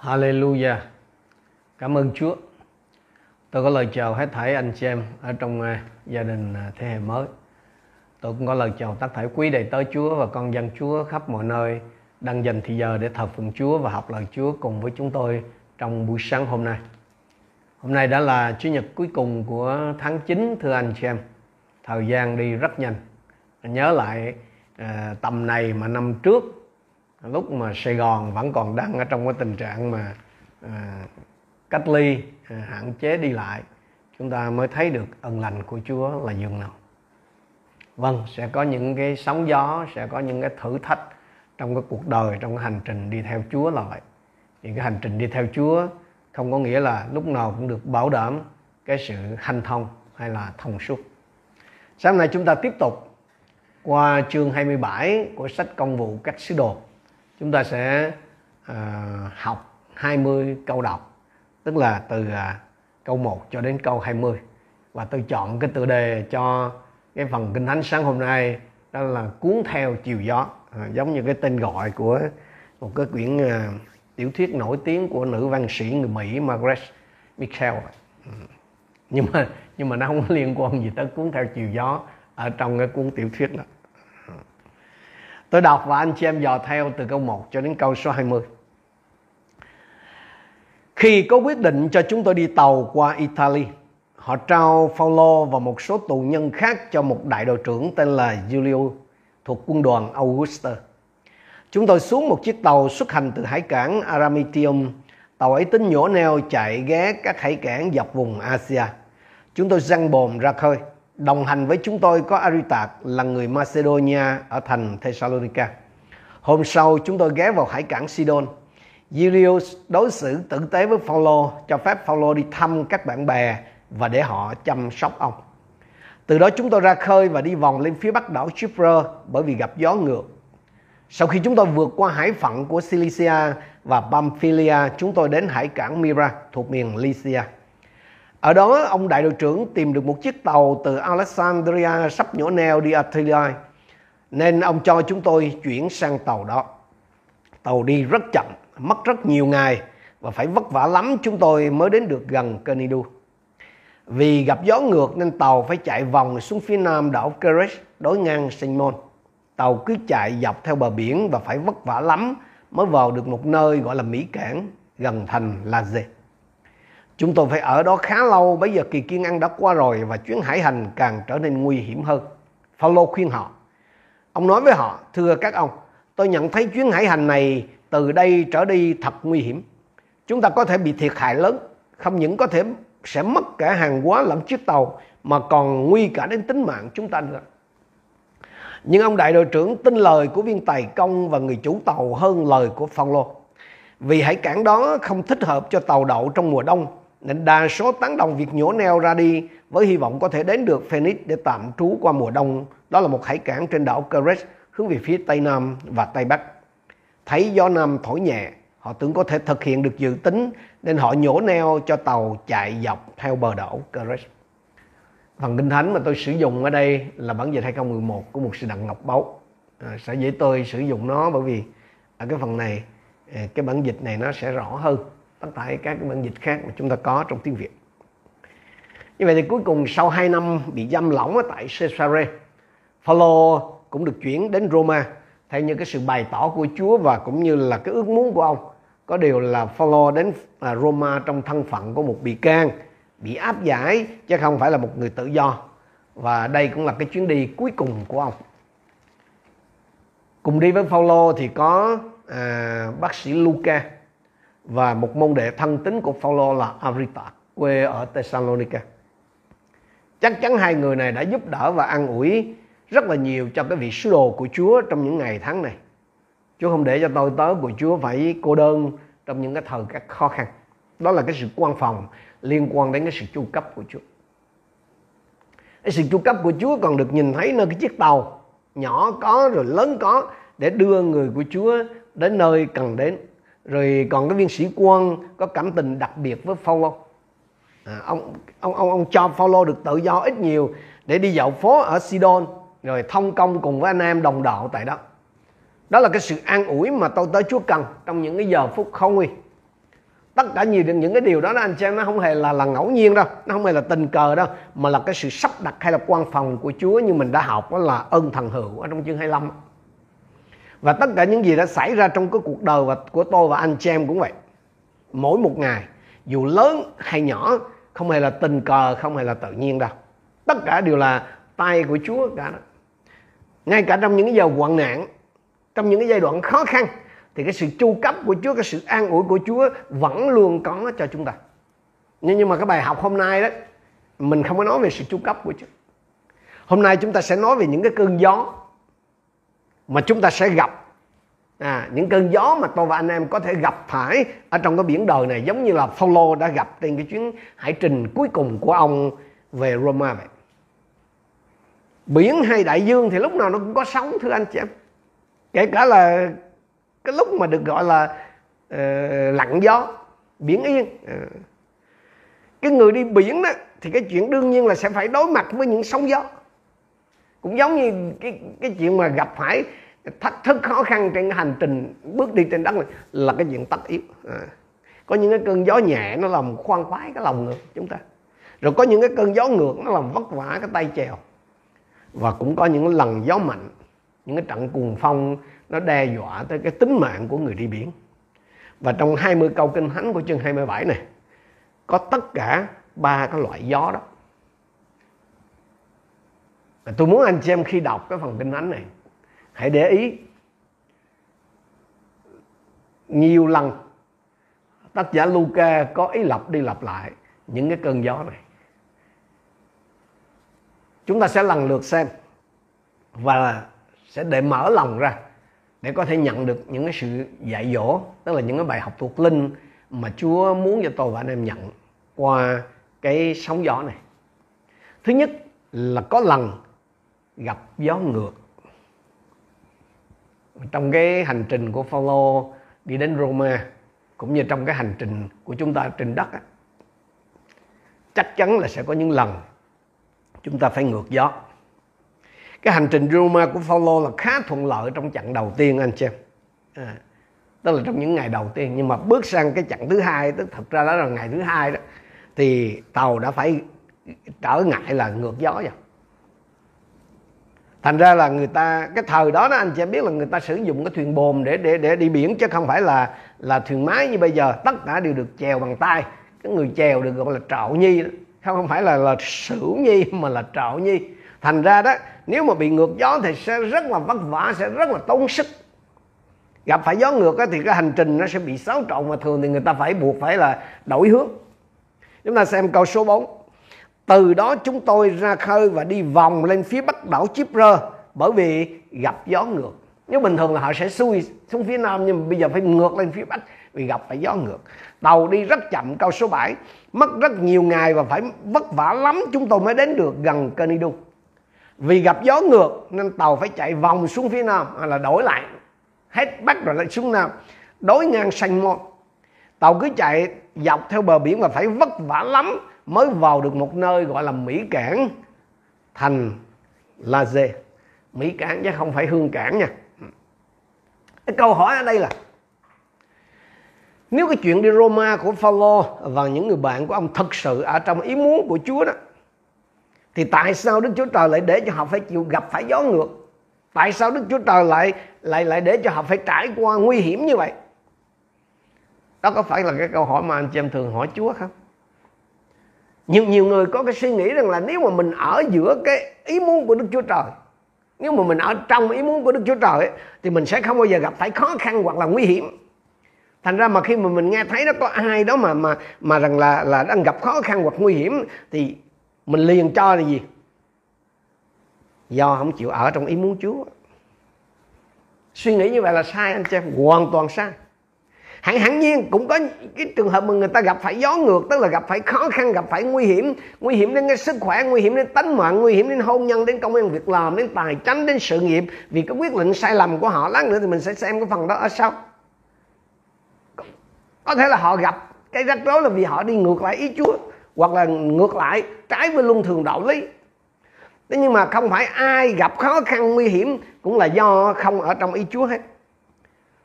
Hallelujah. Cảm ơn Chúa. Tôi có lời chào hết thảy anh chị em ở trong à, gia đình à, thế hệ mới. Tôi cũng có lời chào tất thảy quý đầy tớ Chúa và con dân Chúa khắp mọi nơi đang dành thời giờ để thờ phượng Chúa và học lời Chúa cùng với chúng tôi trong buổi sáng hôm nay. Hôm nay đã là Chủ nhật cuối cùng của tháng 9 thưa anh chị em. Thời gian đi rất nhanh. Nhớ lại à, tầm này mà năm trước lúc mà Sài Gòn vẫn còn đang ở trong cái tình trạng mà à, cách ly à, hạn chế đi lại chúng ta mới thấy được ân lành của Chúa là dường nào. Vâng sẽ có những cái sóng gió sẽ có những cái thử thách trong cái cuộc đời trong cái hành trình đi theo Chúa là vậy. Thì cái hành trình đi theo Chúa không có nghĩa là lúc nào cũng được bảo đảm cái sự hanh thông hay là thông suốt. Sáng nay chúng ta tiếp tục qua chương 27 của sách công vụ cách sứ đồ chúng ta sẽ uh, học 20 câu đọc tức là từ uh, câu 1 cho đến câu 20 và tôi chọn cái tựa đề cho cái phần kinh thánh sáng hôm nay đó là cuốn theo chiều gió. À, giống như cái tên gọi của một cái quyển uh, tiểu thuyết nổi tiếng của nữ văn sĩ người Mỹ Margaret Mitchell ừ. nhưng mà nhưng mà nó không liên quan gì tới cuốn theo chiều gió ở trong cái cuốn tiểu thuyết đó. Tôi đọc và anh chị em dò theo từ câu 1 cho đến câu số 20. Khi có quyết định cho chúng tôi đi tàu qua Italy, họ trao Paulo và một số tù nhân khác cho một đại đội trưởng tên là Julio thuộc quân đoàn Augusta. Chúng tôi xuống một chiếc tàu xuất hành từ hải cảng Aramitium. Tàu ấy tính nhổ neo chạy ghé các hải cảng dọc vùng Asia. Chúng tôi răng bồm ra khơi. Đồng hành với chúng tôi có Aristarch là người Macedonia ở thành Thessalonica. Hôm sau chúng tôi ghé vào hải cảng Sidon. Julius đối xử tử tế với Phaolô, cho phép Phaolô đi thăm các bạn bè và để họ chăm sóc ông. Từ đó chúng tôi ra khơi và đi vòng lên phía bắc đảo Chipre bởi vì gặp gió ngược. Sau khi chúng tôi vượt qua hải phận của Cilicia và Pamphylia, chúng tôi đến hải cảng Myra thuộc miền Lycia. Ở đó ông đại đội trưởng tìm được một chiếc tàu từ Alexandria sắp nhổ neo đi Atelier, nên ông cho chúng tôi chuyển sang tàu đó. Tàu đi rất chậm, mất rất nhiều ngày và phải vất vả lắm chúng tôi mới đến được gần Canidu. Vì gặp gió ngược nên tàu phải chạy vòng xuống phía nam đảo Keres đối ngang Simon. Tàu cứ chạy dọc theo bờ biển và phải vất vả lắm mới vào được một nơi gọi là Mỹ Cảng gần thành La Laze. Chúng tôi phải ở đó khá lâu, bây giờ kỳ kiên ăn đã qua rồi và chuyến hải hành càng trở nên nguy hiểm hơn. Phaolô khuyên họ. Ông nói với họ, thưa các ông, tôi nhận thấy chuyến hải hành này từ đây trở đi thật nguy hiểm. Chúng ta có thể bị thiệt hại lớn, không những có thể sẽ mất cả hàng hóa lẫn chiếc tàu mà còn nguy cả đến tính mạng chúng ta nữa. Nhưng ông đại đội trưởng tin lời của viên tài công và người chủ tàu hơn lời của Phaolô. Vì hải cảng đó không thích hợp cho tàu đậu trong mùa đông nên đa số tán đồng việc nhổ neo ra đi với hy vọng có thể đến được Phoenix để tạm trú qua mùa đông. Đó là một hải cảng trên đảo Keres hướng về phía Tây Nam và Tây Bắc. Thấy gió Nam thổi nhẹ, họ tưởng có thể thực hiện được dự tính nên họ nhổ neo cho tàu chạy dọc theo bờ đảo Keres. Phần kinh thánh mà tôi sử dụng ở đây là bản dịch 2011 của một sư Đặng Ngọc Báu. À, sẽ dễ tôi sử dụng nó bởi vì ở cái phần này à, cái bản dịch này nó sẽ rõ hơn tại các cái bản dịch khác mà chúng ta có trong tiếng Việt. Như vậy thì cuối cùng sau 2 năm bị giam lỏng ở tại Caesarea, Phaolô cũng được chuyển đến Roma theo như cái sự bày tỏ của Chúa và cũng như là cái ước muốn của ông. Có điều là Phaolô đến à, Roma trong thân phận của một bị can, bị áp giải chứ không phải là một người tự do. Và đây cũng là cái chuyến đi cuối cùng của ông. Cùng đi với Phaolô thì có à, bác sĩ Luca và một môn đệ thân tín của Phaolô là Arita quê ở Thessalonica. Chắc chắn hai người này đã giúp đỡ và an ủi rất là nhiều cho cái vị sứ đồ của Chúa trong những ngày tháng này. Chúa không để cho tôi tớ của Chúa phải cô đơn trong những cái thời các khó khăn. Đó là cái sự quan phòng liên quan đến cái sự chu cấp của Chúa. Cái sự chu cấp của Chúa còn được nhìn thấy nơi cái chiếc tàu nhỏ có rồi lớn có để đưa người của Chúa đến nơi cần đến rồi còn cái viên sĩ quan có cảm tình đặc biệt với Phaolô à, ông ông ông ông cho Phaolô được tự do ít nhiều để đi dạo phố ở Sidon rồi thông công cùng với anh em đồng đạo tại đó. Đó là cái sự an ủi mà tôi tới Chúa cần trong những cái giờ phút khó nguy. Tất cả nhiều những cái điều đó, đó anh chị em nó không hề là là ngẫu nhiên đâu nó không hề là tình cờ đâu mà là cái sự sắp đặt hay là quan phòng của Chúa như mình đã học đó là ân thần hữu ở trong chương 25 và tất cả những gì đã xảy ra trong cái cuộc đời và của tôi và anh chị em cũng vậy. Mỗi một ngày, dù lớn hay nhỏ, không hề là tình cờ, không hề là tự nhiên đâu. Tất cả đều là tay của Chúa cả đó. Ngay cả trong những cái giờ hoạn nạn, trong những cái giai đoạn khó khăn, thì cái sự chu cấp của Chúa, cái sự an ủi của Chúa vẫn luôn có cho chúng ta. Nhưng mà cái bài học hôm nay đó, mình không có nói về sự chu cấp của Chúa. Hôm nay chúng ta sẽ nói về những cái cơn gió mà chúng ta sẽ gặp. À, những cơn gió mà tôi và anh em có thể gặp phải ở trong cái biển đời này giống như là Phaolô đã gặp trên cái chuyến hải trình cuối cùng của ông về Roma vậy. Biển hay đại dương thì lúc nào nó cũng có sóng thưa anh chị em. Kể cả là cái lúc mà được gọi là uh, lặng gió biển yên. Uh. cái người đi biển đó thì cái chuyện đương nhiên là sẽ phải đối mặt với những sóng gió cũng giống như cái cái chuyện mà gặp phải thách thức khó khăn trên hành trình, bước đi trên đất này là cái chuyện tất yếu. À. có những cái cơn gió nhẹ nó làm khoan khoái cái lòng ngược chúng ta. Rồi có những cái cơn gió ngược nó làm vất vả cái tay chèo. Và cũng có những cái lần gió mạnh, những cái trận cuồng phong nó đe dọa tới cái tính mạng của người đi biển. Và trong 20 câu kinh thánh của chương 27 này, có tất cả ba cái loại gió đó tôi muốn anh chị em khi đọc cái phần kinh thánh này, hãy để ý. Nhiều lần, tác giả Luca có ý lặp đi lặp lại những cái cơn gió này. Chúng ta sẽ lần lượt xem và sẽ để mở lòng ra để có thể nhận được những cái sự dạy dỗ, tức là những cái bài học thuộc linh mà Chúa muốn cho tôi và anh em nhận qua cái sóng gió này. Thứ nhất là có lần gặp gió ngược. Trong cái hành trình của Phaolô đi đến Roma cũng như trong cái hành trình của chúng ta trên đất á, chắc chắn là sẽ có những lần chúng ta phải ngược gió. Cái hành trình Roma của Phaolô là khá thuận lợi trong chặng đầu tiên anh chị à, tức là trong những ngày đầu tiên. Nhưng mà bước sang cái chặng thứ hai tức thật ra đó là ngày thứ hai đó thì tàu đã phải trở ngại là ngược gió rồi thành ra là người ta, cái thời đó đó anh chị biết là người ta sử dụng cái thuyền bồn để để để đi biển, chứ không phải là là thuyền máy như bây giờ. Tất cả đều được chèo bằng tay. Cái người chèo được gọi là trạo nhi. Đó. không không phải là là sửu nhi, mà là trạo nhi. Thành ra đó, nếu mà bị ngược gió thì sẽ rất là vất vả, sẽ rất là tốn sức. Gặp phải gió ngược thì cái hành trình nó sẽ bị xáo trộn và thường thì người ta phải buộc phải là đổi hướng. Chúng ta xem câu số 4 từ đó chúng tôi ra khơi và đi vòng lên phía bắc đảo Chipre, bởi vì gặp gió ngược. Nếu bình thường là họ sẽ xuôi xuống phía nam, nhưng mà bây giờ phải ngược lên phía bắc vì gặp phải gió ngược. Tàu đi rất chậm câu số 7 mất rất nhiều ngày và phải vất vả lắm chúng tôi mới đến được gần Canidu vì gặp gió ngược nên tàu phải chạy vòng xuống phía nam, hay là đổi lại, hết bắc rồi lại xuống nam, đối ngang sanh môn tàu cứ chạy dọc theo bờ biển và phải vất vả lắm mới vào được một nơi gọi là Mỹ Cảng thành La Dê Mỹ Cảng chứ không phải Hương Cảng nha. Cái câu hỏi ở đây là, nếu cái chuyện đi Roma của Phaolô và những người bạn của ông thật sự ở trong ý muốn của Chúa đó, thì tại sao Đức Chúa Trời lại để cho họ phải chịu gặp phải gió ngược? Tại sao Đức Chúa Trời lại lại lại để cho họ phải trải qua nguy hiểm như vậy? Đó có phải là cái câu hỏi mà anh chị em thường hỏi Chúa không? Nhiều nhiều người có cái suy nghĩ rằng là nếu mà mình ở giữa cái ý muốn của Đức Chúa Trời nếu mà mình ở trong ý muốn của Đức Chúa Trời ấy, thì mình sẽ không bao giờ gặp phải khó khăn hoặc là nguy hiểm. Thành ra mà khi mà mình nghe thấy nó có ai đó mà mà mà rằng là là đang gặp khó khăn hoặc nguy hiểm thì mình liền cho là gì? Do không chịu ở trong ý muốn Chúa. Suy nghĩ như vậy là sai anh chị em. Hoàn toàn sai hẳn hẳn nhiên cũng có cái trường hợp mà người ta gặp phải gió ngược, tức là gặp phải khó khăn, gặp phải nguy hiểm nguy hiểm đến cái sức khỏe, nguy hiểm đến tính mạng, nguy hiểm đến hôn nhân, đến công an việc làm, đến tài chính, đến sự nghiệp. Vì cái quyết định sai lầm của họ lát nữa thì mình sẽ xem cái phần đó ở sau. Có thể là họ gặp cái rắc rối là vì họ đi ngược lại ý Chúa, hoặc là ngược lại trái với luân thường đạo lý. Thế nhưng mà không phải ai gặp khó khăn, nguy hiểm cũng là do không ở trong ý Chúa hết.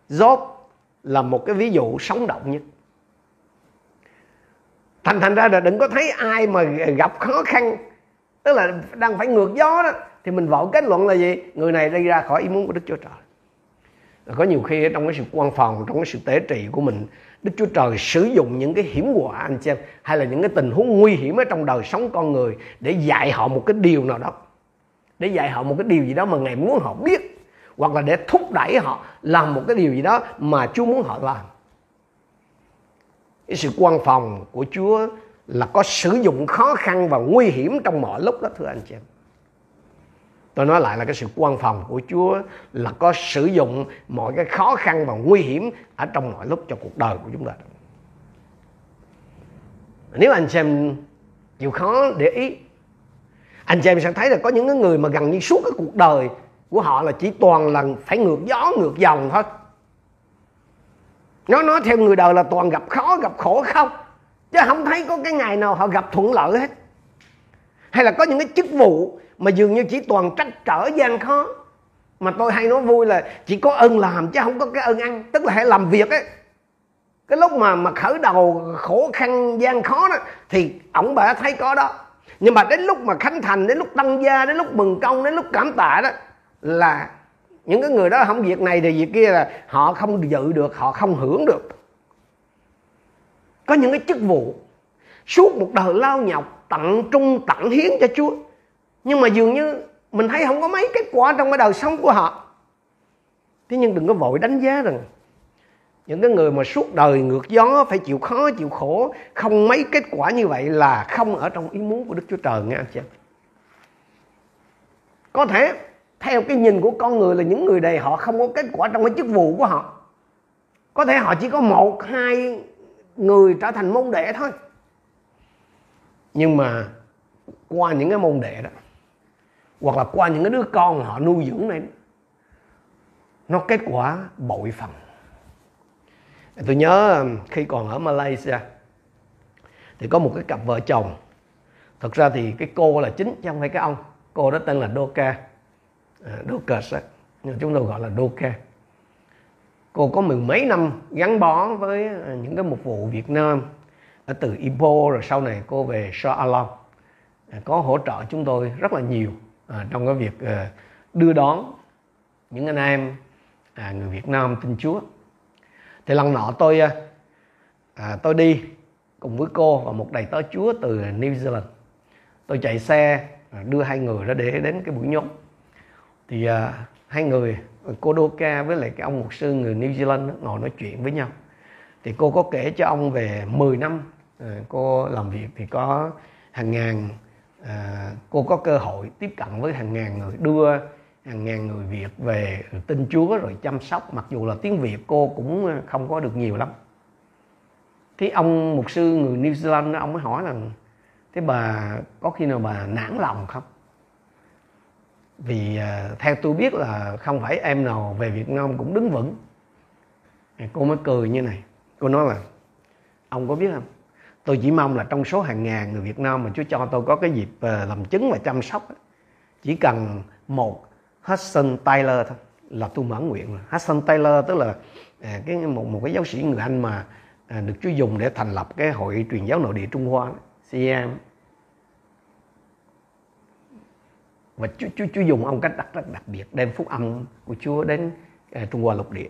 Job là một cái ví dụ sống động nhất. Thành thành ra là đừng có thấy ai mà gặp khó khăn tức là đang phải ngược gió đó thì mình vội kết luận là gì? Người này đi ra khỏi ý muốn của đức chúa trời. Có nhiều khi trong cái sự quan phòng trong cái sự tế trị của mình đức chúa trời sử dụng những cái hiểm họa anh em, hay là những cái tình huống nguy hiểm ở trong đời sống con người để dạy họ một cái điều nào đó để dạy họ một cái điều gì đó mà ngài muốn họ biết hoặc là để thúc đẩy họ làm một cái điều gì đó mà chúa muốn họ làm. Cái sự quan phòng của chúa là có sử dụng khó khăn và nguy hiểm trong mọi lúc đó, thưa anh chị em. Tôi nói lại là cái sự quan phòng của Chúa là có sử dụng mọi cái khó khăn và nguy hiểm ở trong mọi lúc cho cuộc đời của chúng ta. Nếu anh xem chịu khó để ý, anh chị em sẽ thấy là có những người mà gần như suốt cái cuộc đời của họ là chỉ toàn là phải ngược gió, ngược dòng thôi. Nó nói theo người đời là toàn gặp khó, gặp khổ không? Chứ không thấy có cái ngày nào họ gặp thuận lợi hết. Hay là có những cái chức vụ mà dường như chỉ toàn trách trở gian khó, mà tôi hay nói vui là chỉ có ơn làm chứ không có cái ơn ăn. Tức là hãy làm việc ấy. Cái lúc mà mà khởi đầu khổ khăn gian khó đó, thì ổng bà thấy có đó. Nhưng mà đến lúc mà khánh thành, đến lúc tăng gia, đến lúc mừng công, đến lúc cảm tạ đó là những cái người đó không việc này thì việc kia là họ không dự được, họ không hưởng được. Có những cái chức vụ suốt một đời lao nhọc tặng trung tặng hiến cho chúa. Nhưng mà dường như mình thấy không có mấy kết quả trong cái đời sống của họ. Thế nhưng đừng có vội đánh giá rằng những cái người mà suốt đời ngược gió, phải chịu khó, chịu khổ, không mấy kết quả như vậy là không ở trong ý muốn của đức chúa trời, nghe anh chị có thể theo cái nhìn của con người là những người này họ không có kết quả trong cái chức vụ của họ. Có thể họ chỉ có một, hai người trở thành môn đệ thôi. Nhưng mà qua những cái môn đệ đó, hoặc là qua những cái đứa con họ nuôi dưỡng này nó kết quả bội phần. Tôi nhớ um, khi còn ở Malaysia, thì có một cái cặp vợ chồng. Thật ra thì cái cô là chính, chứ không phải cái ông. Cô đó tên là Doka à, á nhưng chúng tôi gọi là Doka cô có mười mấy năm gắn bó với à, những cái mục vụ Việt Nam. Ở từ Ipo rồi sau này cô về Shah Alam à, có hỗ trợ chúng tôi rất là nhiều à, trong cái việc à, đưa đón những anh em à, người Việt Nam tin Chúa. Thì lần nọ tôi à, à tôi đi cùng với cô và một đầy tớ Chúa từ New Zealand. Tôi chạy xe đưa hai người đó để đến cái buổi nhóm thì à, hai người cô Doka với lại cái ông mục sư người New Zealand đó, ngồi nói chuyện với nhau. Thì cô có kể cho ông về 10 năm à, cô làm việc thì có hàng ngàn à, cô có cơ hội tiếp cận với hàng ngàn người đưa hàng ngàn người Việt về tin Chúa rồi chăm sóc. Mặc dù là tiếng Việt cô cũng ờ, không có được nhiều lắm. Thế ông mục sư người New Zealand ông mới hỏi là thế bà có khi nào bà nản lòng không? Vì à, theo tôi biết là không phải em nào về Việt Nam cũng đứng vững. Cô mới cười như này. Cô nói là, ông có biết không? Tôi chỉ mong là trong số hàng ngàn người Việt Nam mà Chúa cho tôi có cái dịp à, làm chứng và chăm sóc chỉ cần một Hudson Taylor thôi, là tôi mãn nguyện rồi. Hudson Taylor tức là à, cái, một một cái giáo sĩ người Anh mà được Chúa dùng để thành lập cái hội truyền giáo nội địa Trung Hoa CM và Chúa, Chúa, Chúa dùng ông cách đặc rất đặc biệt đem phúc âm của Chúa đến uh, Trung Hoa lục địa.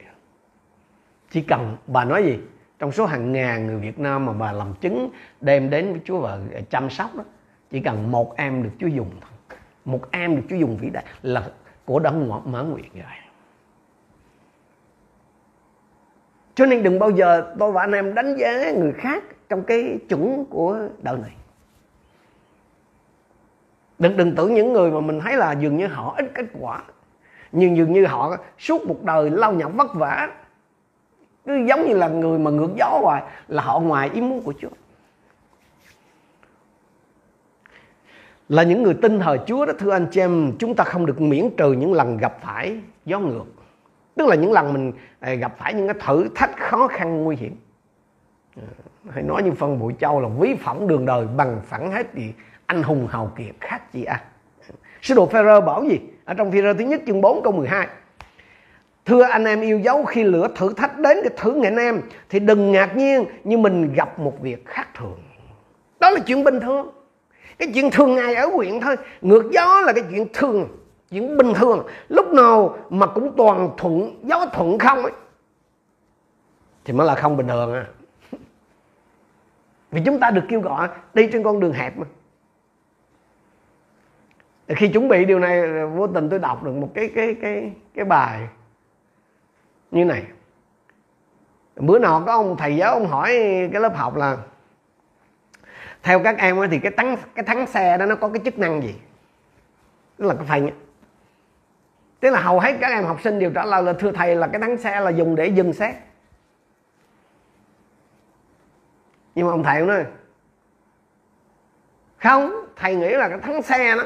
Chỉ cần bà nói gì trong số hàng ngàn người Việt Nam mà bà làm chứng đem đến với Chúa và ờ, chăm sóc đó chỉ cần một em được Chúa dùng thôi. Một em được Chúa dùng vĩ đại là của đã mãn nguyện rồi cho nên đừng bao giờ tôi và anh em đánh giá người khác trong cái chuẩn của đời này đừng đừng tưởng những người mà mình thấy là dường như họ ít kết quả. Nhưng dường như họ suốt một đời lao nhọc vất vả. Cứ giống như là người mà ngược gió hoài, là họ ngoài ý muốn của Chúa. Là những người tin thờ Chúa đó, thưa anh chị em, chúng ta không được miễn trừ những lần gặp phải gió ngược. Tức là những lần mình à, gặp phải những cái thử thách khó khăn nguy hiểm. À, hay nói như phân bụi châu là ví phẩm đường đời bằng phẳng hết thì anh hùng hào kiệt khác gì anh. Sứ đồ Phêrô bảo gì? Ở trong Phêrô thứ nhất chương 4 câu 12 Thưa anh em yêu dấu, khi lửa thử thách đến để thử nghiệm em, thì đừng ngạc nhiên như mình gặp một việc khác thường. đó là chuyện bình thường. Cái chuyện thường ngày ở huyện thôi. Ngược gió là cái chuyện thường, chuyện bình thường. Lúc nào mà cũng toàn thuận, gió thuận không ấy. Thì mới là không bình thường à. Vì chúng ta được kêu gọi đi trên con đường hẹp mà khi chuẩn bị điều này, vô tình tôi đọc được một cái cái cái cái bài như này. Bữa nào có ông thầy giáo ông hỏi cái lớp học là, theo các em thì cái thắng cái thắng xe đó nó có cái chức năng gì? Tức là cái phanh tức là hầu hết các em học sinh đều trả lời là, thưa thầy, là cái thắng xe là dùng để dừng xét nhưng mà ông thầy nói, không, thầy nghĩ là cái thắng xe đó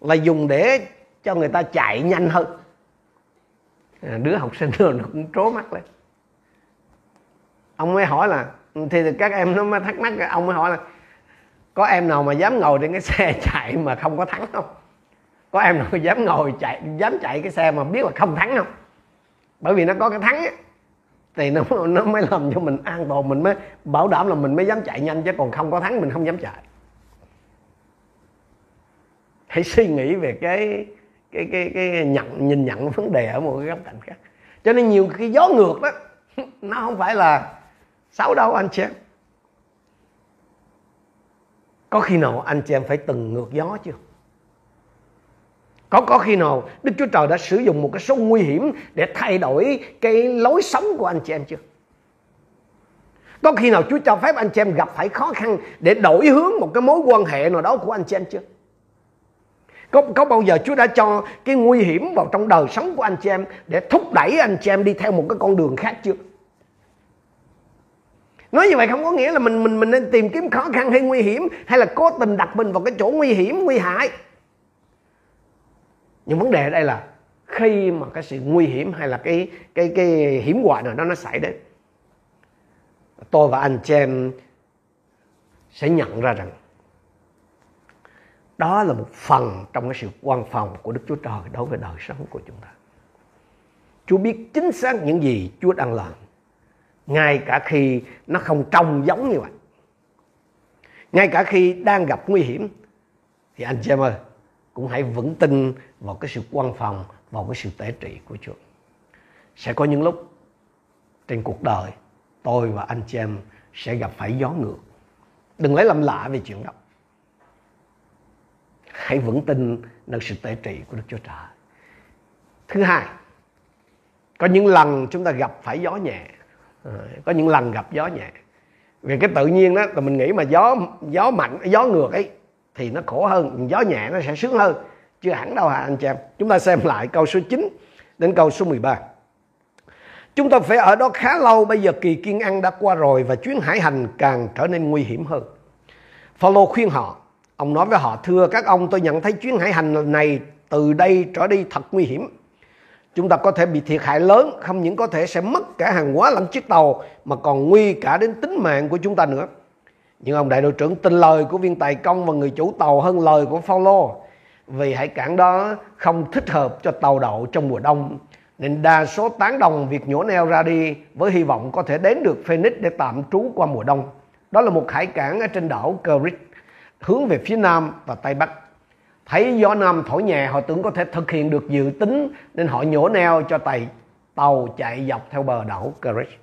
là dùng để cho người ta chạy nhanh hơn. À, đứa học sinh rồi nó cũng trố mắt lên. Ông mới hỏi là thì các em nó mới thắc mắc ông mới hỏi là có em nào mà dám ngồi trên cái xe chạy mà không có thắng không? Có em nào dám ngồi chạy dám chạy cái xe mà biết là không thắng không? Bởi vì nó có cái thắng ấy, thì nó nó mới làm cho mình an toàn mình mới bảo đảm là mình mới dám chạy nhanh chứ còn không có thắng mình không dám chạy hãy suy nghĩ về cái cái cái cái nhận, nhìn nhận vấn đề ở một cái góc cạnh khác cho nên nhiều khi gió ngược đó, nó không phải là xấu đâu anh chị em có khi nào anh chị em phải từng ngược gió chưa có có khi nào Đức Chúa Trời đã sử dụng một cái số nguy hiểm để thay đổi cái lối sống của anh chị em chưa? Có khi nào Chúa cho phép anh chị em gặp phải khó khăn để đổi hướng một cái mối quan hệ nào đó của anh chị em chưa? Có, có bao giờ Chúa đã cho cái nguy hiểm vào trong đời sống của anh chị em để thúc đẩy anh chị em đi theo một cái con đường khác chưa? Nói như vậy không có nghĩa là mình mình mình nên tìm kiếm khó khăn hay nguy hiểm hay là cố tình đặt mình vào cái chỗ nguy hiểm, nguy hại. Nhưng vấn đề ở đây là khi mà cái sự nguy hiểm hay là cái cái cái hiểm họa nào đó nó xảy đến tôi và anh chị em sẽ nhận ra rằng đó là một phần trong cái sự quan phòng của Đức Chúa Trời đối với đời sống của chúng ta. Chúa biết chính xác những gì Chúa đang làm. Ngay cả khi nó không trông giống như vậy. Ngay cả khi đang gặp nguy hiểm. Thì anh chị em ơi, cũng hãy vững tin vào cái sự quan phòng, vào cái sự tế trị của Chúa. Sẽ có những lúc trên cuộc đời tôi và anh chị em sẽ gặp phải gió ngược. Đừng lấy làm lạ về chuyện đó hãy vững tin nơi sự tế trị của Đức Chúa Trời. Thứ hai, có những lần chúng ta gặp phải gió nhẹ, ờ, có những lần gặp gió nhẹ. Vì cái tự nhiên đó là mình nghĩ mà gió gió mạnh, gió ngược ấy thì nó khổ hơn, gió nhẹ nó sẽ sướng hơn. Chưa hẳn đâu hả anh chị em. Chúng ta xem lại câu số 9 đến câu số 13. Chúng ta phải ở đó khá lâu, bây giờ kỳ kiên ăn đã qua rồi và chuyến hải hành càng trở nên nguy hiểm hơn. Phaolô khuyên họ Ông nói với họ, thưa các ông tôi nhận thấy chuyến hải hành này từ đây trở đi thật nguy hiểm. Chúng ta có thể bị thiệt hại lớn, không những có thể sẽ mất cả hàng hóa lẫn chiếc tàu mà còn nguy cả đến tính mạng của chúng ta nữa. Nhưng ông đại đội trưởng tin lời của viên tài công và người chủ tàu hơn lời của Phaolô vì hải cảng đó không thích hợp cho tàu đậu trong mùa đông nên đa số tán đồng việc nhổ neo ra đi với hy vọng có thể đến được Phoenix để tạm trú qua mùa đông. Đó là một hải cảng ở trên đảo Crete hướng về phía nam và tây bắc thấy gió nam thổi nhẹ họ tưởng có thể thực hiện được dự tính nên họ nhổ neo cho tàu tàu chạy dọc theo bờ đảo Kerich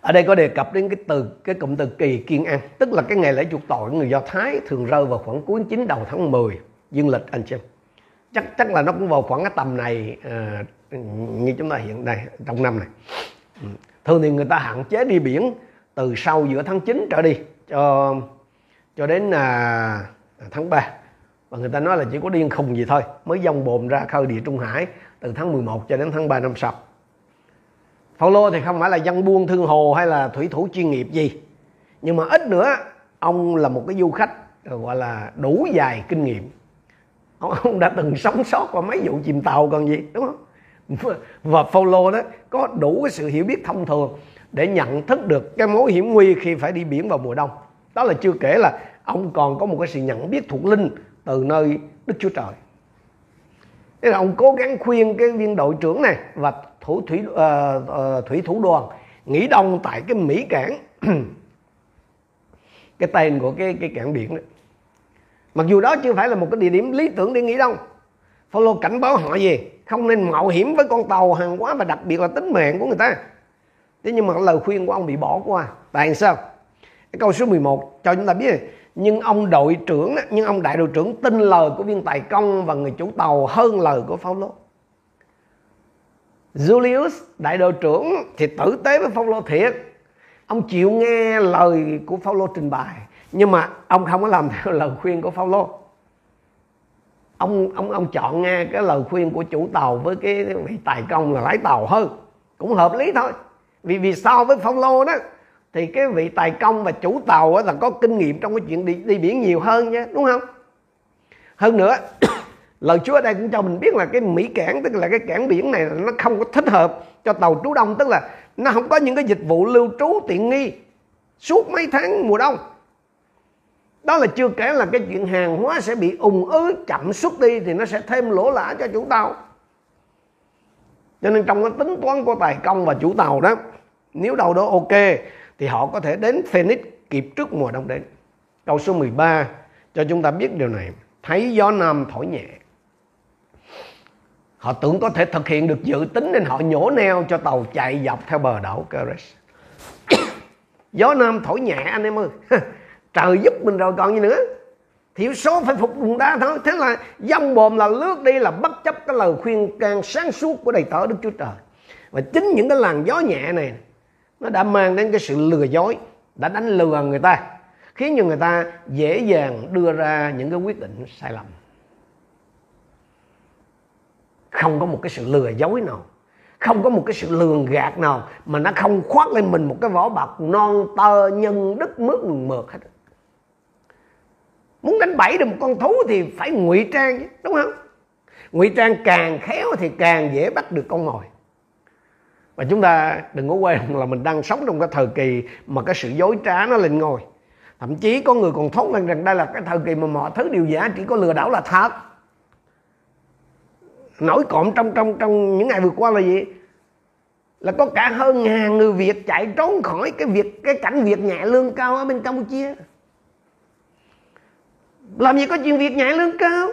Ở đây có đề cập đến cái từ cái cụm từ kỳ kiên an, tức là cái ngày lễ chuộc tội của người Do Thái thường rơi vào khoảng cuối chín đầu tháng 10 dương lịch anh xem. Chắc chắc là nó cũng vào khoảng cái tầm này à, như chúng ta hiện đây trong năm này. Ừ. Thường thì người ta hạn chế đi biển từ sau giữa tháng 9 trở đi cho cho đến à, tháng 3 và người ta nói là chỉ có điên khùng gì thôi mới dông bồn ra khơi địa trung hải từ tháng 11 cho đến tháng 3 năm sau. Paulo thì không phải là dân buôn thương hồ hay là thủy thủ chuyên nghiệp gì nhưng mà ít nữa ông là một cái du khách ờ, gọi là đủ dài kinh nghiệm. Ông đã từng sống sót qua mấy vụ chìm tàu còn gì đúng không? Và follow đó có đủ cái sự hiểu biết thông thường để nhận thức được cái mối hiểm nguy khi phải đi biển vào mùa đông. Đó là chưa kể là ông còn có một cái sự nhận biết thuộc linh từ nơi Đức Chúa Trời. Thế là ông cố gắng khuyên cái viên đội trưởng này và thủ thủy uh, uh, thủy thủ đoàn nghỉ đông tại cái mỹ cảng. Cái tên của cái cái cảng biển đó. Mặc dù đó chưa phải là một cái địa điểm lý tưởng để nghỉ đông follow cảnh báo họ gì? Không nên mạo hiểm với con tàu hàng hóa và đặc biệt là tính mạng của người ta. Thế nhưng mà lời khuyên của ông bị bỏ qua. Tại sao? Cái câu số 11 cho chúng ta biết. Nhưng ông đội trưởng nhưng ông đại đội trưởng tin lời của viên tài công và người chủ tàu hơn lời của Phaolô Julius, đại đội trưởng, thì tử tế với Phaolô thiệt. Ông chịu nghe lời của Phaolô trình bày. Nhưng mà ông không có làm theo lời khuyên của Phaolô ông ông ông chọn nghe cái lời khuyên của chủ tàu với cái vị tài công là lái tàu hơn. Cũng hợp lý thôi. Vì vì so với phong lô đó thì cái vị tài công và chủ tàu là có kinh nghiệm trong cái chuyện đi, đi biển nhiều hơn nha đúng không? Hơn nữa lời Chúa ở đây cũng cho mình biết là cái Mỹ cảng tức là cái cảng biển này nó không có thích hợp cho tàu trú đông tức là nó không có những cái dịch vụ lưu trú tiện nghi suốt mấy tháng mùa đông đó là chưa kể là cái chuyện hàng hóa sẽ bị ùn ứ, chậm xuất đi thì nó sẽ thêm lỗ lã cho chủ tàu. Cho nên trong cái tính toán của tài công và chủ tàu đó, nếu đâu đó ok, thì họ có thể đến Phoenix kịp trước mùa đông đến. Câu số 13 cho chúng ta biết điều này. Thấy gió nam thổi nhẹ. Họ tưởng có thể thực hiện được dự tính nên họ nhổ neo cho tàu chạy dọc theo bờ đảo Keres. Gió nam thổi nhẹ, anh em ơi. trời giúp mình rồi, còn gì nữa? Thiểu số phải phục vùng đa thôi. Thế là dông bồm là lướt đi là bất chấp cái lời khuyên can sáng suốt của đầy tớ đức chúa trời. Và chính những cái làn gió nhẹ này, nó đã mang đến cái sự lừa dối, đã đánh lừa người ta, khiến cho người ta dễ dàng đưa ra những cái quyết định sai lầm. Không có một cái sự lừa dối nào, không có một cái sự lường gạt nào mà nó không khoác lên mình một cái vỏ bọc non tơ nhân đức mướt mượt hết muốn đánh bẫy được một con thú thì phải ngụy trang chứ, đúng không? Ngụy trang càng khéo thì càng dễ bắt được con mồi. Và chúng ta đừng có quên là mình đang sống trong cái thời kỳ mà cái sự dối trá nó lên ngôi. Thậm chí có người còn thốt lên rằng đây là cái thời kỳ mà mọi thứ đều giả, chỉ có lừa đảo là thật. Nổi cộm trong trong trong những ngày vừa qua là gì? Là có cả hơn ngàn người Việt chạy trốn khỏi cái việc, cái cảnh việc nhẹ lương cao ở bên Campuchia làm gì có chuyện việc nhẹ lương cao?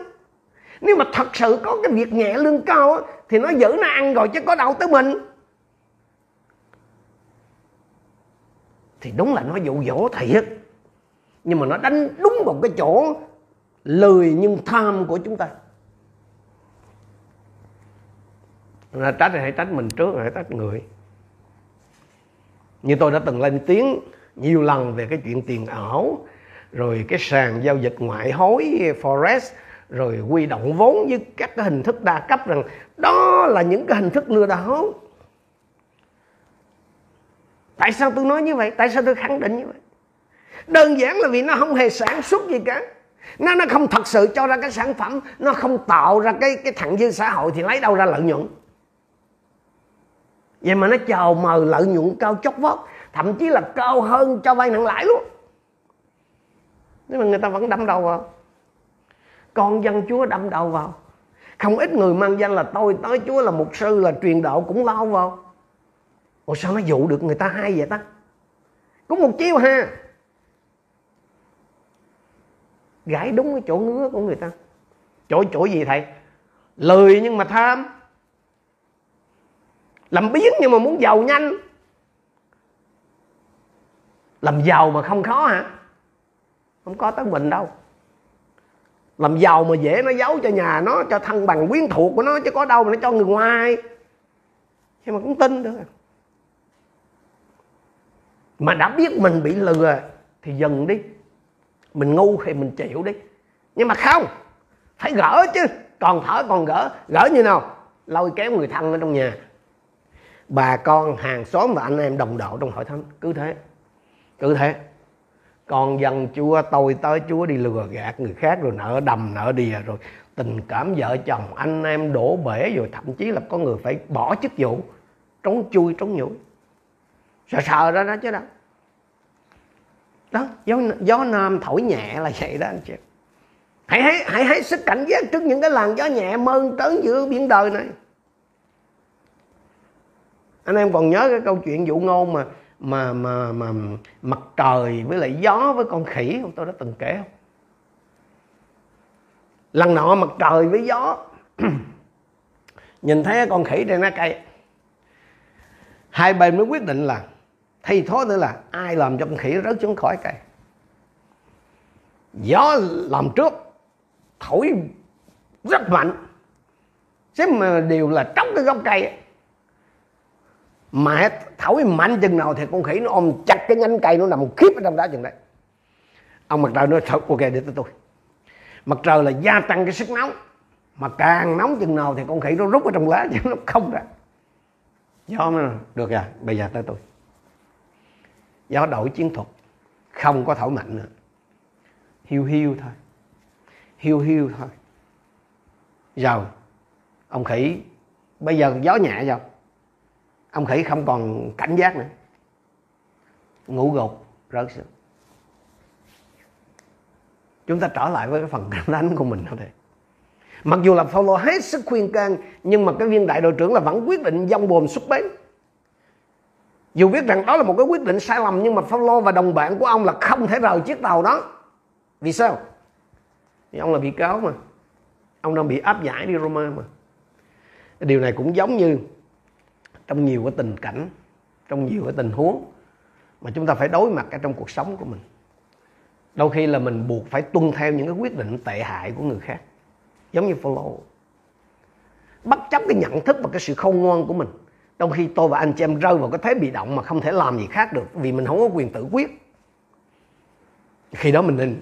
Nếu mà thật sự có cái việc nhẹ lương cao thì nó giữ nó ăn rồi chứ có đâu tới mình. Thì đúng là nó dụ dỗ thiệt. Nhưng mà nó đánh đúng một cái chỗ lười nhưng tham của chúng ta. Là trách thì hãy trách mình trước hãy trách người. Như tôi đã từng lên tiếng nhiều lần về cái chuyện tiền ảo rồi cái sàn giao dịch ngoại hối, forex, rồi quy động vốn với các cái hình thức đa cấp rằng đó là những cái hình thức lừa đảo. Tại sao tôi nói như vậy? Tại sao tôi khẳng định như vậy? Đơn giản là vì nó không hề sản xuất gì cả. Nó nó không thật sự cho ra cái sản phẩm, nó không tạo ra cái cái thặng dư xã hội thì lấy đâu ra lợi nhuận. Vậy mà nó chào mời lợi nhuận cao chót vót, thậm chí là cao hơn cho vay nặng lãi luôn nhưng mà người ta vẫn đâm đầu vào. Con dân chúa đâm đầu vào. Không ít người mang danh là tôi, tới chúa là mục sư, là truyền đạo cũng lao vào. Ủa sao nó dụ được người ta hay vậy ta? Có một chiêu ha gãi đúng cái chỗ ngứa của người ta. Chỗ chỗ gì thầy? Lười nhưng mà tham. Làm biến nhưng mà muốn giàu nhanh. Làm giàu mà không khó hả? Không có tới mình đâu. Làm giàu mà dễ nó giấu cho nhà nó, cho thân bằng quyến thuộc của nó, chứ có đâu mà nó cho người ngoài. Nhưng mà cũng tin được. Mà đã biết mình bị lừa thì dừng đi. Mình ngu thì mình chịu đi. Nhưng mà không, phải gỡ chứ. Còn thở còn gỡ. Gỡ như nào? Lôi kéo người thân ở trong nhà. Bà con hàng xóm và anh em đồng đội trong hội thánh. Cứ thế. Cứ thế con dân chúa tôi tới chúa đi lừa gạt người khác rồi nợ đầm nợ đìa rồi. Tình cảm vợ chồng anh em đổ bể rồi thậm chí là có người phải bỏ chức vụ trốn chui trốn nhủi. Sợ sợ ra đó chứ đâu đó gió, gió nam thổi nhẹ là vậy đó anh chị. Hãy hãy hãy hãy sức cảnh giác trước những cái làn gió nhẹ mơn trớn giữa biển đời này. Anh em còn nhớ cái câu chuyện vụ ngôn mà mà mà mà mặt trời với lại gió với con khỉ không tôi đã từng kể không? Lần nọ mặt trời với gió. Nhìn thấy con khỉ trên lá cây, hai bên mới quyết định là thay thối nữa là ai làm cho con khỉ rớt xuống khỏi cây. Gió làm trước, thổi rất mạnh. Chứ mà điều là trong cái gốc cây mà thổi mạnh chừng nào thì con khỉ nó ôm chặt cái nhánh cây nó nằm khiếp ở trong đó chừng đấy. Ông mặt trời nói thật ok, để tôi tôi. Mặt trời là gia tăng cái sức nóng. Mà càng nóng chừng nào thì con khỉ nó rút ở trong lá chứ nó không ra. Gió mà được rồi, bây giờ tới tôi. Gió đổi chiến thuật, không có thổi mạnh nữa. Hiu hiu thôi. Hiu hiu thôi. Rồi ông khỉ, bây giờ gió nhẹ rồi ông khỉ không còn cảnh giác nữa. Ngủ gục, rớt xuống. Chúng ta trở lại với cái phần đánh thánh của mình thôi đây mặc dù là Phaolô hết sức khuyên can, nhưng mà cái viên đại đội trưởng là vẫn quyết định dông bồn xuất bến. Dù biết rằng đó là một cái quyết định sai lầm, nhưng mà Phaolô và đồng bạn của ông là không thể rời chiếc tàu đó. Vì sao? Vì ông là bị cáo mà. Ông đang bị áp giải đi Roma mà. Điều này cũng giống như trong nhiều cái tình cảnh trong nhiều cái tình huống mà chúng ta phải đối mặt ở trong cuộc sống của mình. Đôi khi là mình buộc phải tuân theo những cái quyết định tệ hại của người khác giống như follow, bất chấp cái nhận thức và cái sự khôn ngoan của mình Đôi khi tôi và anh chị em rơi vào cái thế bị động mà không thể làm gì khác được vì mình không có quyền tự quyết. Khi đó mình nên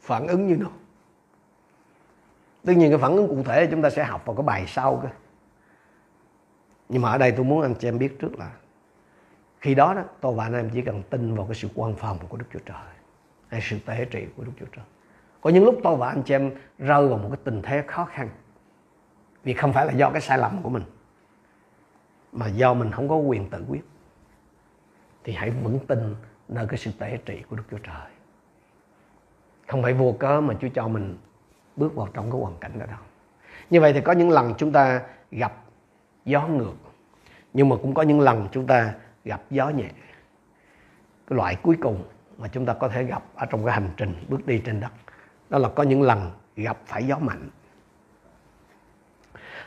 phản ứng như nào? Tất nhiên cái phản ứng cụ thể chúng ta sẽ học vào cái bài sau cơ nhưng mà ở đây tôi muốn anh chị em biết trước là khi đó đó, tôi và anh em chỉ cần tin vào cái sự quan phòng của Đức Chúa Trời hay sự tế trị của Đức Chúa Trời. Có những lúc tôi và anh chị em rơi vào một cái tình thế khó khăn, vì không phải là do cái sai lầm của mình, mà do mình không có quyền tự quyết, thì hãy vững tin nơi cái sự tế trị của Đức Chúa Trời. Không phải vô cớ mà Chúa cho mình bước vào trong cái hoàn cảnh đó đâu. Như vậy thì có những lần chúng ta gặp gió ngược. Nhưng mà cũng có những lần chúng ta gặp gió nhẹ. Cái loại cuối cùng mà chúng ta có thể gặp ở trong cái hành trình, bước đi trên đất, đó là có những lần gặp phải gió mạnh.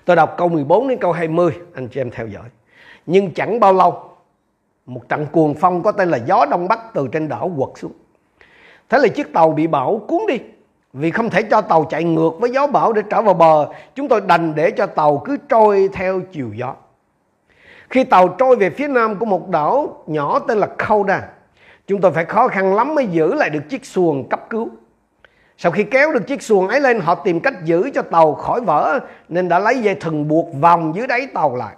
Tôi đọc câu 14 đến câu 20 anh chị em theo dõi. Nhưng chẳng bao lâu, một trận cuồng phong có tên là gió đông bắc từ trên đảo quật xuống. Thế là chiếc tàu bị bão cuốn đi vì không thể cho tàu chạy ngược với gió bão để trở vào bờ chúng tôi đành để cho tàu cứ trôi theo chiều gió. Khi tàu trôi về phía nam của một đảo nhỏ tên là Kauda, chúng tôi phải khó khăn lắm mới giữ lại được chiếc xuồng cấp cứu. Sau khi kéo được chiếc xuồng ấy lên họ tìm cách giữ cho tàu khỏi vỡ nên đã lấy dây thừng buộc vòng dưới đáy tàu lại.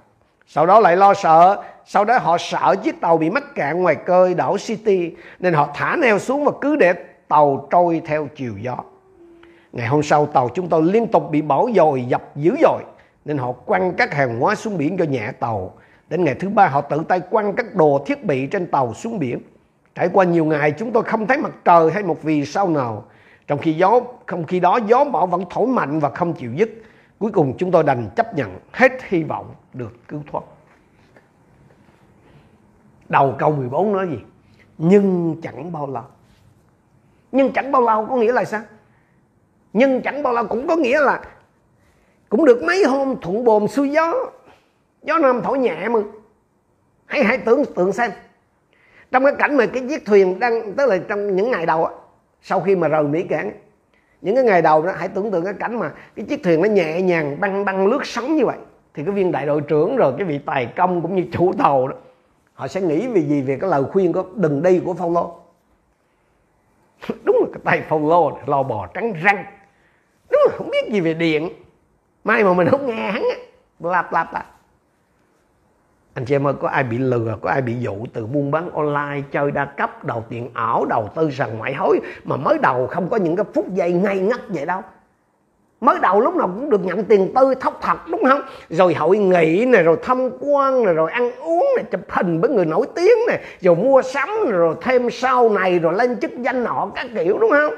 Sau đó lại lo sợ sau đó họ sợ chiếc tàu bị mắc cạn ngoài cơi đảo City nên họ thả neo xuống và cứ để tàu trôi theo chiều gió ngày hôm sau, tàu chúng tôi liên tục bị bão dồi, dập dữ dội, nên họ quăng các hàng hóa xuống biển cho nhẹ tàu. Đến ngày thứ ba, họ tự tay quăng các đồ thiết bị trên tàu xuống biển. Trải qua nhiều ngày, chúng tôi không thấy mặt trời hay một vì sao nào. Trong khi gió, không khi đó, gió bão vẫn thổi mạnh và không chịu dứt. Cuối cùng, chúng tôi đành chấp nhận hết hy vọng được cứu thoát. Đầu câu 14 nói gì? Nhưng chẳng bao lâu. Nhưng chẳng bao lâu có nghĩa là sao? Nhưng chẳng bao lâu cũng có nghĩa là cũng được mấy hôm thuận bồm xuôi gió. Gió nam thổi nhẹ mà. Hãy hãy tưởng, tượng xem. Trong cái cảnh mà cái chiếc thuyền đang, tức là trong những ngày đầu á, sau khi mà rời mỹ cảng, những cái ngày đầu đó, hãy tưởng tượng cái cảnh mà cái chiếc thuyền nó nhẹ nhàng, băng băng lướt sóng như vậy. Thì cái viên đại đội trưởng rồi cái vị tài công cũng như chủ tàu đó, họ sẽ nghĩ vì gì? Về cái lời khuyên có đừng đi của Phaolô đúng là cái tay Phaolô lo bò trắng răng đúng là không biết gì về điện. Mai mà mình không nghe hắn á. Lạp lạp lạp anh chị em ơi, có ai bị lừa, có ai bị dụ từ buôn bán online, chơi đa cấp, đầu tiền ảo, đầu tư sàn ngoại hối, mà mới đầu không có những cái phút giây ngay ngắt vậy đâu. Mới đầu lúc nào cũng được nhận tiền tư, thóc thật đúng không? Rồi hội nghị này rồi thăm quan này rồi ăn uống này chụp hình với người nổi tiếng này rồi mua sắm, rồi thêm sau này, rồi lên chức danh nọ các kiểu, đúng không?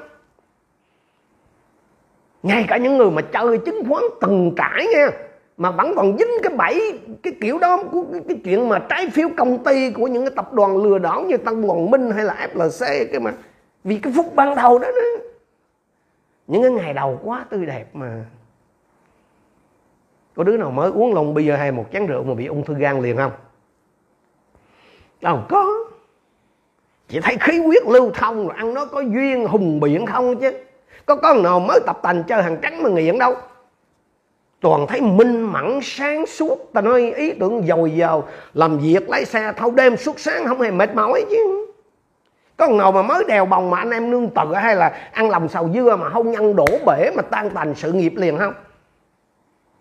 Ngay cả những người mà chơi chứng khoán từng trải nha mà vẫn còn dính cái bẫy cái kiểu đó của cái, cái chuyện mà trái phiếu công ty của những cái tập đoàn lừa đảo như Tân Hoàng Minh hay là FLC cái mà. Vì cái phút ban đầu đó, đó. Những cái ngày đầu quá tươi đẹp mà. Có đứa nào mới uống lon bia hay một chén rượu mà bị ung thư gan liền không? Đâu có. Chỉ thấy khí huyết lưu thông rồi ăn nó có duyên hùng biện không chứ có con nào mới tập tành chơi hàng trắng mà nghiện đâu? Toàn thấy minh mẫn sáng suốt. Ta nói ý tưởng dồi dào, làm việc lái xe thâu đêm suốt sáng không hề mệt mỏi chứ. Có nào mà mới đèo bồng mà anh em nương tựa hay là ăn lòng xào dưa mà không nhân đổ bể mà tan tành sự nghiệp liền không?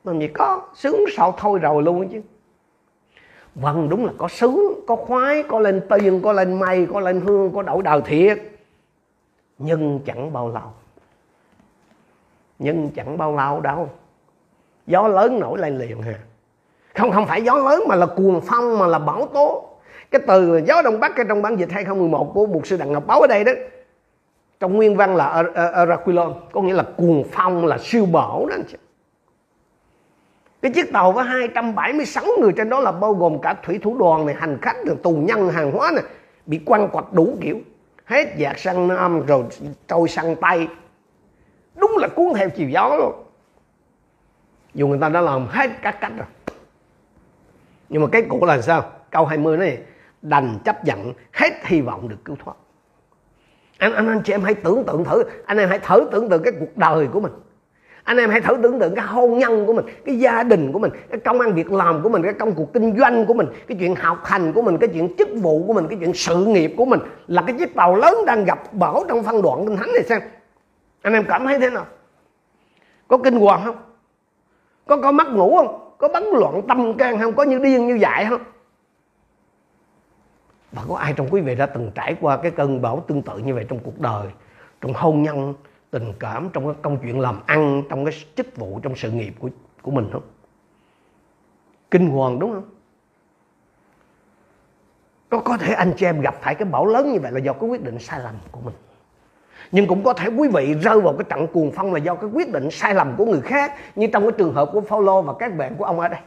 Làm gì có sướng sao thôi rồi luôn chứ. Vâng đúng là có sướng, có khoái, có lên tiền, có lên mây có lên hương, có đổi đời thiệt. Nhưng chẳng bao lâu nhưng chẳng bao lâu đâu, gió lớn nổi lên liền hà. Không không phải gió lớn mà là cuồng phong, mà là bão tố. Cái từ gió đông bắc trong bản dịch 2011 của mục sư đặng ngọc báo ở đây đó, trong nguyên văn là Araquilon, có nghĩa là cuồng phong, là siêu bão đó anh chị. Cái chiếc tàu với 276 người, trên đó là bao gồm cả thủy thủ đoàn này, hành khách rồi tù nhân, hàng hóa này, bị quăng quật đủ kiểu. Hết dạt sang nam rồi trôi sang tây đúng là cuốn theo chiều gió luôn. Dù người ta đã làm hết các cách rồi. Nhưng mà cái cũ là sao? Câu 20 này, đành chấp nhận, hết hy vọng được cứu thoát. Anh anh anh chị em hãy tưởng tượng thử. Anh em hãy thử tưởng tượng cái cuộc đời của mình. Anh em hãy thử tưởng tượng cái hôn nhân của mình, cái gia đình của mình, cái công ăn việc làm của mình, cái công cuộc kinh doanh của mình, cái chuyện học hành của mình, cái chuyện chức vụ của mình, cái chuyện sự nghiệp của mình là cái chiếc tàu lớn đang gặp bão trong phân đoạn kinh thánh này xem anh em cảm thấy thế nào? Có kinh hoàng không? Có có mất ngủ không? Có bấn loạn tâm can không? Có như điên như dại không? Và có ai trong quý vị đã từng trải qua cái cơn bão tương tự như vậy trong cuộc đời, trong hôn nhân, tình cảm, trong cái công chuyện làm ăn, trong cái chức vụ, trong sự nghiệp của của mình không? Kinh hoàng đúng không? Có có thể anh chị em gặp phải cái bão lớn như vậy là do cái quyết định sai lầm của mình nhưng cũng có thể quý vị rơi vào cái trận cuồng phong là do cái quyết định sai lầm của người khác như trong cái trường hợp của Paulo và các bạn của ông ở đây.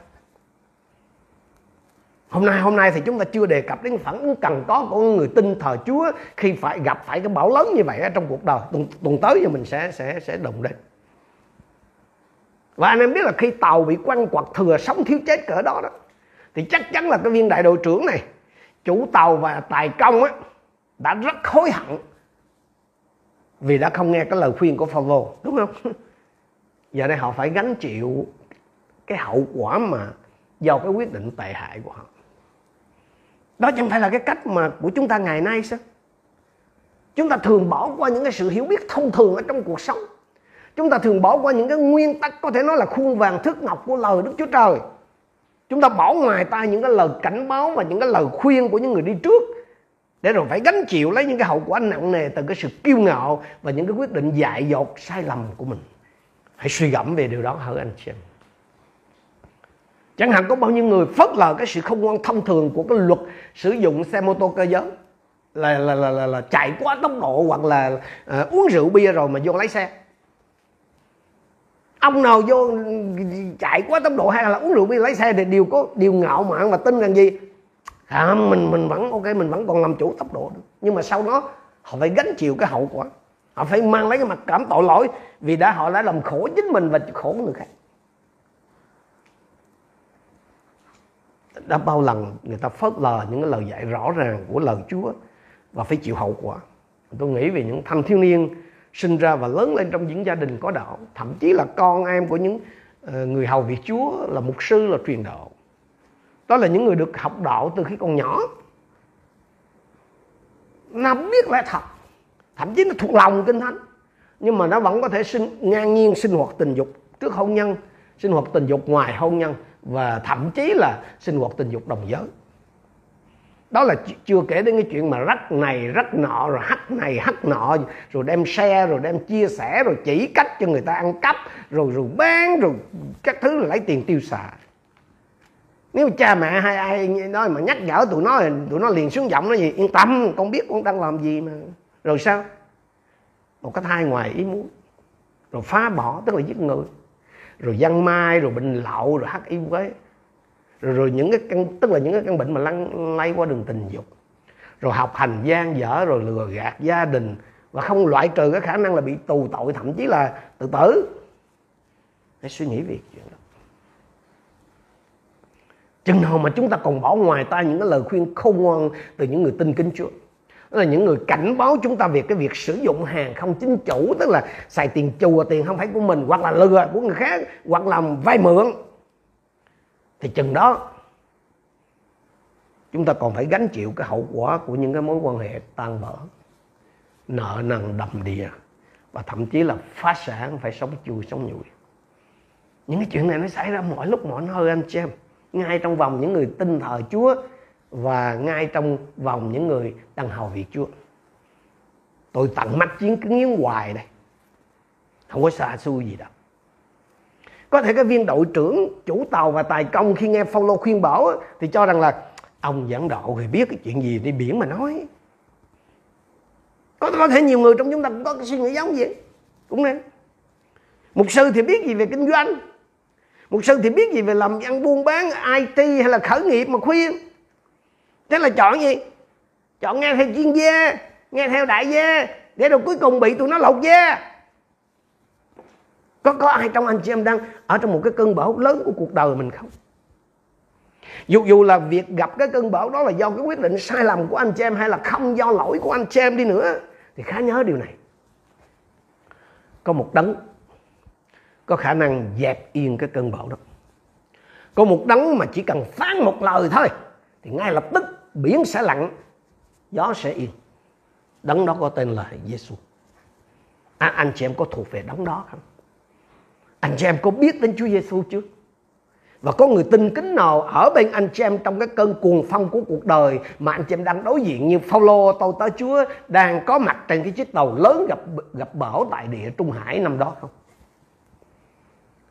Hôm nay hôm nay thì chúng ta chưa đề cập đến phản ứng cần có của người tin thờ Chúa khi phải gặp phải cái bão lớn như vậy ở trong cuộc đời. Tuần, tuần tới thì mình sẽ sẽ sẽ đụng đến. Và anh em biết là khi tàu bị quăng quật thừa sống thiếu chết cỡ đó đó thì chắc chắn là cái viên đại đội trưởng này chủ tàu và tài công á đã rất hối hận vì đã không nghe cái lời khuyên của Phaolô, đúng không? Giờ đây họ phải gánh chịu cái hậu quả mà do cái quyết định tệ hại của họ. Đó chẳng phải là cái cách mà của chúng ta ngày nay sao? Chúng ta thường bỏ qua những cái sự hiểu biết thông thường ở trong cuộc sống. Chúng ta thường bỏ qua những cái nguyên tắc, có thể nói là khuôn vàng thước ngọc của lời đức chúa trời. Chúng ta bỏ ngoài tai những cái lời cảnh báo và những cái lời khuyên của những người đi trước để rồi phải gánh chịu lấy những cái hậu quả nặng nề từ cái sự kiêu ngạo và những cái quyết định dại dột sai lầm của mình. Hãy suy gẫm về điều đó hỡi anh chị em? Chẳng hạn có bao nhiêu người phớt lờ cái sự không ngoan thông thường của cái luật sử dụng xe mô tô cơ giới. Là là là là, là chạy quá tốc độ hoặc là uh, uống rượu bia rồi mà vô lái xe. Ông nào vô chạy quá tốc độ hay là uống rượu bia lái xe thì đều có điều ngạo mạn và tin rằng gì? À, mình mình vẫn ok mình vẫn còn làm chủ tốc độ được. Nhưng mà sau đó họ phải gánh chịu cái hậu quả. Họ phải mang lấy cái mặt cảm tội lỗi vì đã họ đã làm khổ chính mình và khổ người khác. Đã bao lần người ta phớt lờ những cái lời dạy rõ ràng của lời Chúa và phải chịu hậu quả. Tôi nghĩ về những thanh thiếu niên sinh ra và lớn lên trong những gia đình có đạo thậm chí là con em của những ờ, người hầu việc Chúa là mục sư là truyền đạo đó là những người được học đạo từ khi còn nhỏ. Nó biết lẽ thật, thậm chí nó thuộc lòng kinh thánh, nhưng mà nó vẫn có thể sinh, ngang nhiên sinh hoạt tình dục trước hôn nhân, sinh hoạt tình dục ngoài hôn nhân, và thậm chí là sinh hoạt tình dục đồng giới. Đó là chưa kể đến cái chuyện mà rắc này, rắc nọ, rồi hắt này hắt nọ, rồi đem xe, rồi đem chia sẻ, rồi chỉ cách cho người ta ăn cắp, rồi rồi bán, rồi các thứ là lấy tiền tiêu xài nếu cha mẹ hay ai nói mà nhắc nhở tụi nó thì tụi nó liền xuống giọng nói gì? Yên tâm con biết con đang làm gì mà. Rồi sao? Một cái thai ngoài ý muốn. Rồi phá bỏ tức là giết người. Rồi dân mai rồi bệnh lậu rồi hiv rồi, rồi những cái căn tức là những cái căn bệnh mà lăn lây qua đường tình dục. Rồi học hành gian dở rồi lừa gạt gia đình. Và không loại trừ cái khả năng là bị tù tội thậm chí là tự tử. Hãy suy nghĩ việc chuyện đó chừng nào mà chúng ta còn bỏ ngoài ta những cái lời khuyên khôn ngoan từ những người tin kính Chúa. Đó là những người cảnh báo chúng ta về cái việc sử dụng hàng không chính chủ, tức là xài tiền chùa tiền không phải của mình, hoặc là lừa của người khác, hoặc là vay mượn. Thì chừng đó, chúng ta còn phải gánh chịu cái hậu quả của những cái mối quan hệ tan vỡ, nợ nần đầm đìa, và thậm chí là phá sản, phải sống chui sống nhủi những cái chuyện này nó xảy ra mọi lúc, mọi nơi, anh chị em ngay trong vòng những người tin thờ Chúa và ngay trong vòng những người đang hầu việc Chúa. Tôi tận mắt chiến kiến hoài đây. Không có xa xui gì đâu. Có thể cái viên đội trưởng, chủ tàu và tài công khi nghe Phaolô khuyên bảo thì cho rằng là ông giảng đạo thì biết cái chuyện gì đi biển mà nói. Có có thể nhiều người trong chúng ta cũng có cái suy nghĩ giống vậy. Cũng nên. Mục sư thì biết gì về kinh doanh mục sư thì biết gì về làm ăn, buôn bán IT hay là khởi nghiệp mà khuyên? Thế là chọn gì? Chọn nghe theo chuyên gia, nghe theo đại gia, để rồi cuối cùng bị tụi nó lột da. Có có ai trong anh chị em đang ở trong một cái cơn bão lớn của cuộc đời mình không? Dù dù là việc gặp cái cơn bão đó là do cái quyết định sai lầm của anh chị em hay là không do lỗi của anh chị em đi nữa, thì khá nhớ điều này. Có một đấng có khả năng dẹp yên cái cơn bão đó. Có một đấng mà chỉ cần phán một lời thôi thì ngay lập tức biển sẽ lặng gió sẽ yên. Đấng đó có tên là Giêsu à, anh chị em có thuộc về đấng đó không? Anh chị em có biết đến Chúa Giêsu chưa? Và có người tin kính nào ở bên anh chị em trong cái cơn cuồng phong của cuộc đời mà anh chị em đang đối diện như Phaolô tôi tới Chúa đang có mặt trên cái chiếc tàu lớn gặp gặp bão tại địa Trung Hải năm đó không?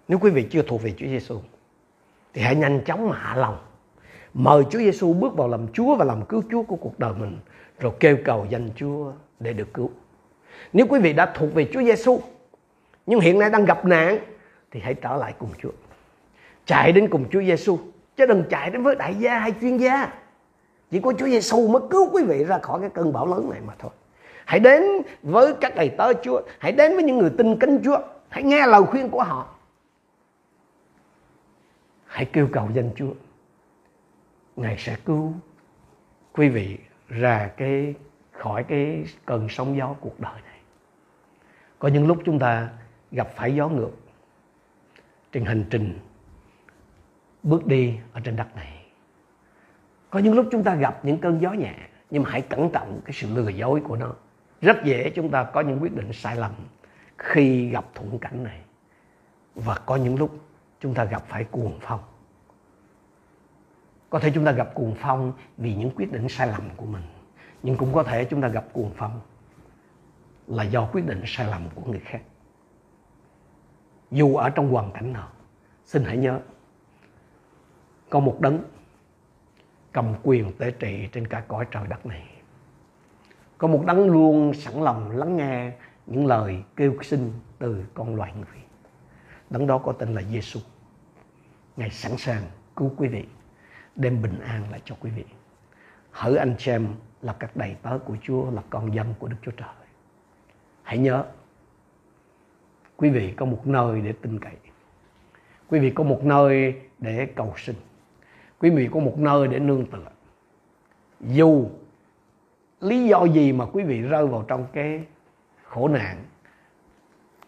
Nếu quý vị chưa thuộc về Chúa Giêsu thì hãy nhanh chóng mà hạ lòng. Mời Chúa Giêsu bước vào làm Chúa và làm cứu Chúa của cuộc đời mình rồi kêu cầu danh Chúa để được cứu. Nếu quý vị đã thuộc về Chúa Giêsu nhưng hiện nay đang gặp nạn thì hãy trở lại cùng Chúa. Chạy đến cùng Chúa Giêsu chứ đừng chạy đến với đại gia hay chuyên gia. Chỉ có Chúa Giêsu mới cứu quý vị ra khỏi cái cơn bão lớn này mà thôi. Hãy đến với các đầy tớ Chúa, hãy đến với những người tin kính Chúa, hãy nghe lời khuyên của họ hãy kêu cầu danh Chúa. Ngài sẽ cứu quý vị ra cái, khỏi cái cơn sóng gió cuộc đời này. Có những lúc chúng ta gặp phải gió ngược trên hành trình, bước đi ở trên đất này. Có những lúc chúng ta gặp những cơn gió nhẹ, nhưng mà hãy cẩn trọng cái sự lừa dối của nó. Rất dễ chúng ta có những quyết định sai lầm khi gặp thuận cảnh này. Và có những lúc chúng ta gặp phải cuồng phong. Có thể chúng ta gặp cuồng phong vì những quyết định sai lầm của mình. Nhưng cũng có thể chúng ta gặp cuồng phong là do quyết định sai lầm của người khác. Dù ở trong hoàn cảnh nào, xin hãy nhớ, có một đấng cầm quyền tế trị trên cả cõi trời đất này. Có một đấng luôn sẵn lòng lắng nghe những lời kêu xin từ con loài người. Đấng đó có tên là Giêsu. Ngài sẵn sàng cứu quý vị, đem bình an lại cho quý vị. Hỡi anh chị em là các đầy tớ của Chúa, là con dân của Đức Chúa Trời. Hãy nhớ, quý vị có một nơi để tin cậy. Quý vị có một nơi để cầu sinh. Quý vị có một nơi để nương tựa. Dù lý do gì mà quý vị rơi vào trong cái khổ nạn,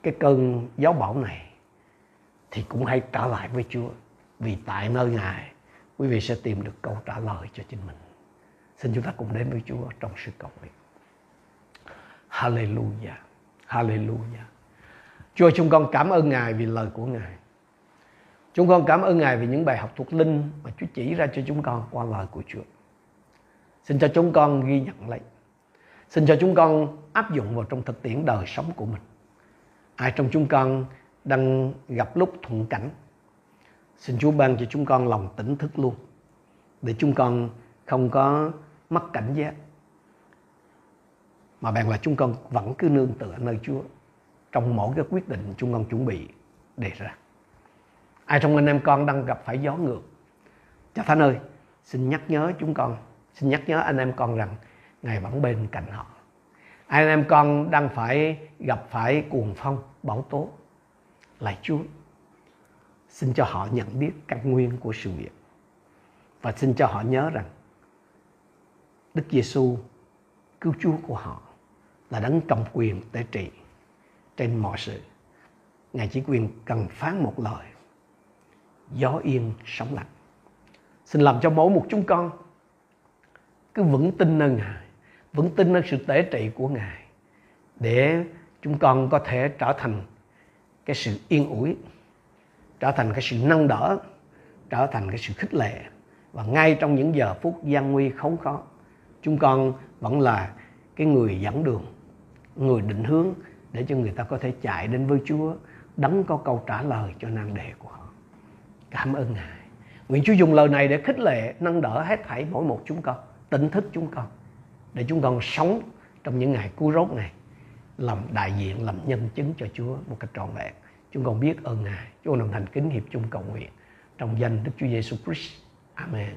cái cơn gió bão này, thì cũng hãy trở lại với Chúa vì tại nơi Ngài, quý vị sẽ tìm được câu trả lời cho chính mình. Xin chúng ta cùng đến với Chúa trong sự cầu nguyện. Hallelujah. Hallelujah. Chúa chúng con cảm ơn Ngài vì lời của Ngài. Chúng con cảm ơn Ngài vì những bài học thuộc linh mà Chúa chỉ ra cho chúng con qua lời của Chúa. Xin cho chúng con ghi nhận lấy. Xin cho chúng con áp dụng vào trong thực tiễn đời sống của mình. Ai trong chúng con đang gặp lúc thuận cảnh Xin Chúa ban cho chúng con lòng tỉnh thức luôn để chúng con không có mất cảnh giác mà bạn là chúng con vẫn cứ nương tựa nơi Chúa trong mỗi cái quyết định chúng con chuẩn bị đề ra. Ai trong anh em con đang gặp phải gió ngược? Cha Thánh ơi, xin nhắc nhớ chúng con, xin nhắc nhớ anh em con rằng Ngài vẫn bên cạnh họ. Ai anh em con đang phải gặp phải cuồng phong, bão tố. Lạy Chúa, xin cho họ nhận biết căn nguyên của sự việc. Và xin cho họ nhớ rằng Đức Giêsu cứu Chúa của họ là đấng cầm quyền tế trị trên mọi sự. Ngài chỉ quyền cần phán một lời. Gió yên sóng lặng. Xin làm cho mỗi một chúng con cứ vững tin nơi Ngài, vững tin nơi sự tế trị của Ngài để chúng con có thể trở thành cái sự yên ủi, trở thành cái sự nâng đỡ, trở thành cái sự khích lệ. Và ngay trong những giờ phút gian nguy khốn khó chúng con vẫn là cái người dẫn đường người định hướng để cho người ta có thể chạy đến với Chúa đấng có câu trả lời cho nan đề của họ. Cảm ơn Ngài. Nguyện Chúa dùng lời này để khích lệ nâng đỡ hết thảy mỗi một chúng con tỉnh thức chúng con để chúng con sống trong những ngày cứu rốt này làm đại diện, làm nhân chứng cho Chúa một cách trọn vẹn. Chúng con biết ơn Ngài chúng con đồng thành kính hiệp chung cầu nguyện trong danh Đức Chúa Giêsu Christ. Amen.